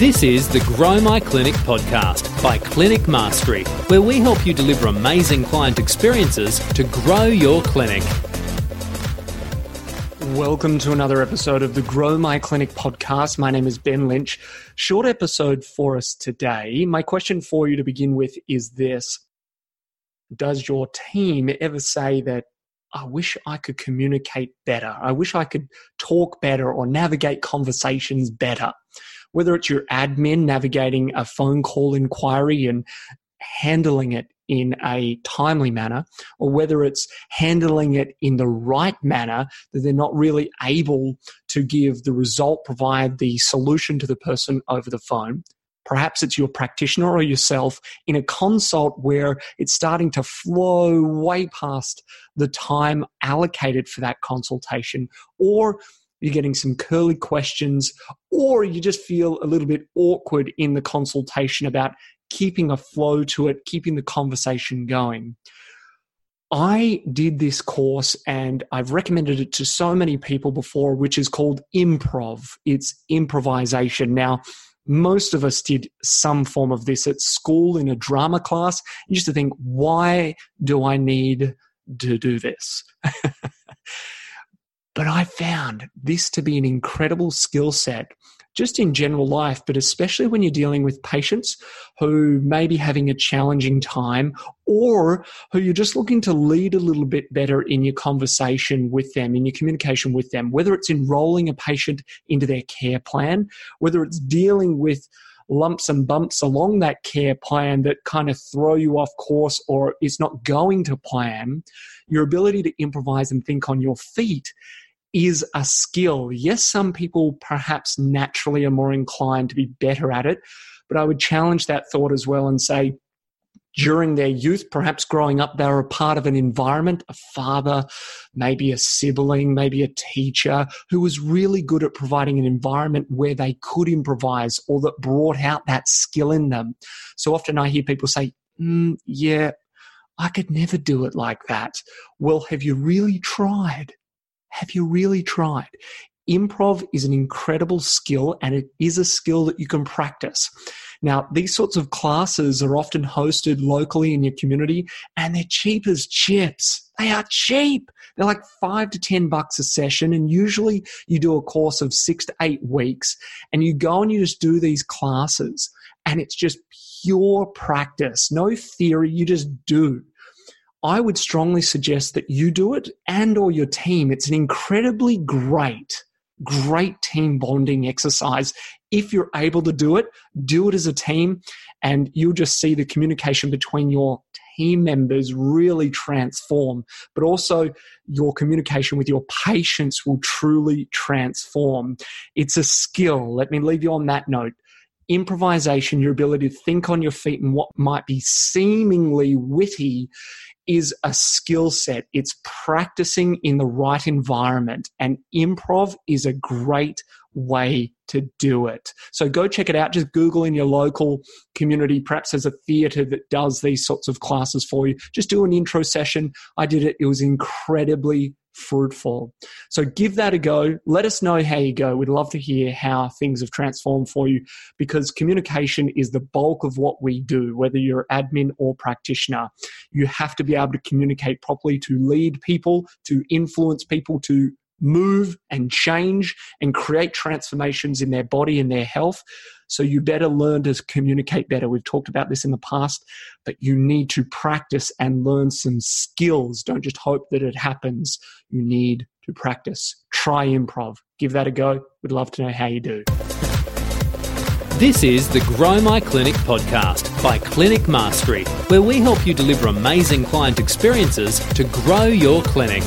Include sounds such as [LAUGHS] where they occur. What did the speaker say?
This is the Grow My Clinic podcast by Clinic Mastery, where we help you deliver amazing client experiences to grow your clinic. Welcome to another episode of the Grow My Clinic podcast. My name is Ben Lynch. Short episode for us today. My question for you to begin with is this Does your team ever say that I wish I could communicate better. I wish I could talk better or navigate conversations better. Whether it's your admin navigating a phone call inquiry and handling it in a timely manner, or whether it's handling it in the right manner that they're not really able to give the result, provide the solution to the person over the phone. Perhaps it's your practitioner or yourself in a consult where it's starting to flow way past the time allocated for that consultation, or you're getting some curly questions, or you just feel a little bit awkward in the consultation about keeping a flow to it, keeping the conversation going. I did this course and I've recommended it to so many people before, which is called improv. It's improvisation. Now, most of us did some form of this at school in a drama class. You used to think, why do I need to do this? [LAUGHS] but I found this to be an incredible skill set just in general life, but especially when you're dealing with patients who may be having a challenging time or who you're just looking to lead a little bit better in your conversation with them, in your communication with them, whether it's enrolling a patient into their care plan, whether it's dealing with lumps and bumps along that care plan that kind of throw you off course or is not going to plan, your ability to improvise and think on your feet is a skill. Yes, some people perhaps naturally are more inclined to be better at it, but I would challenge that thought as well and say, during their youth, perhaps growing up, they were a part of an environment, a father, maybe a sibling, maybe a teacher who was really good at providing an environment where they could improvise or that brought out that skill in them. So often I hear people say, mm, Yeah, I could never do it like that. Well, have you really tried? Have you really tried? Improv is an incredible skill and it is a skill that you can practice. Now, these sorts of classes are often hosted locally in your community and they're cheap as chips. They are cheap. They're like five to 10 bucks a session. And usually you do a course of six to eight weeks and you go and you just do these classes and it's just pure practice, no theory. You just do. I would strongly suggest that you do it and or your team. It's an incredibly great, great team bonding exercise. If you're able to do it, do it as a team and you'll just see the communication between your team members really transform, but also your communication with your patients will truly transform. It's a skill. Let me leave you on that note improvisation, your ability to think on your feet and what might be seemingly witty is a skill set. It's practicing in the right environment, and improv is a great way to do it. So go check it out. Just Google in your local community. Perhaps there's a theater that does these sorts of classes for you. Just do an intro session. I did it, it was incredibly fruitful. So give that a go. Let us know how you go. We'd love to hear how things have transformed for you because communication is the bulk of what we do, whether you're admin or practitioner. You have to be able to communicate properly to lead people, to influence people, to move and change and create transformations in their body and their health. So you better learn to communicate better. We've talked about this in the past, but you need to practice and learn some skills. Don't just hope that it happens. You need to practice. Try improv. Give that a go. We'd love to know how you do. This is the Grow My Clinic podcast by Clinic Mastery, where we help you deliver amazing client experiences to grow your clinic.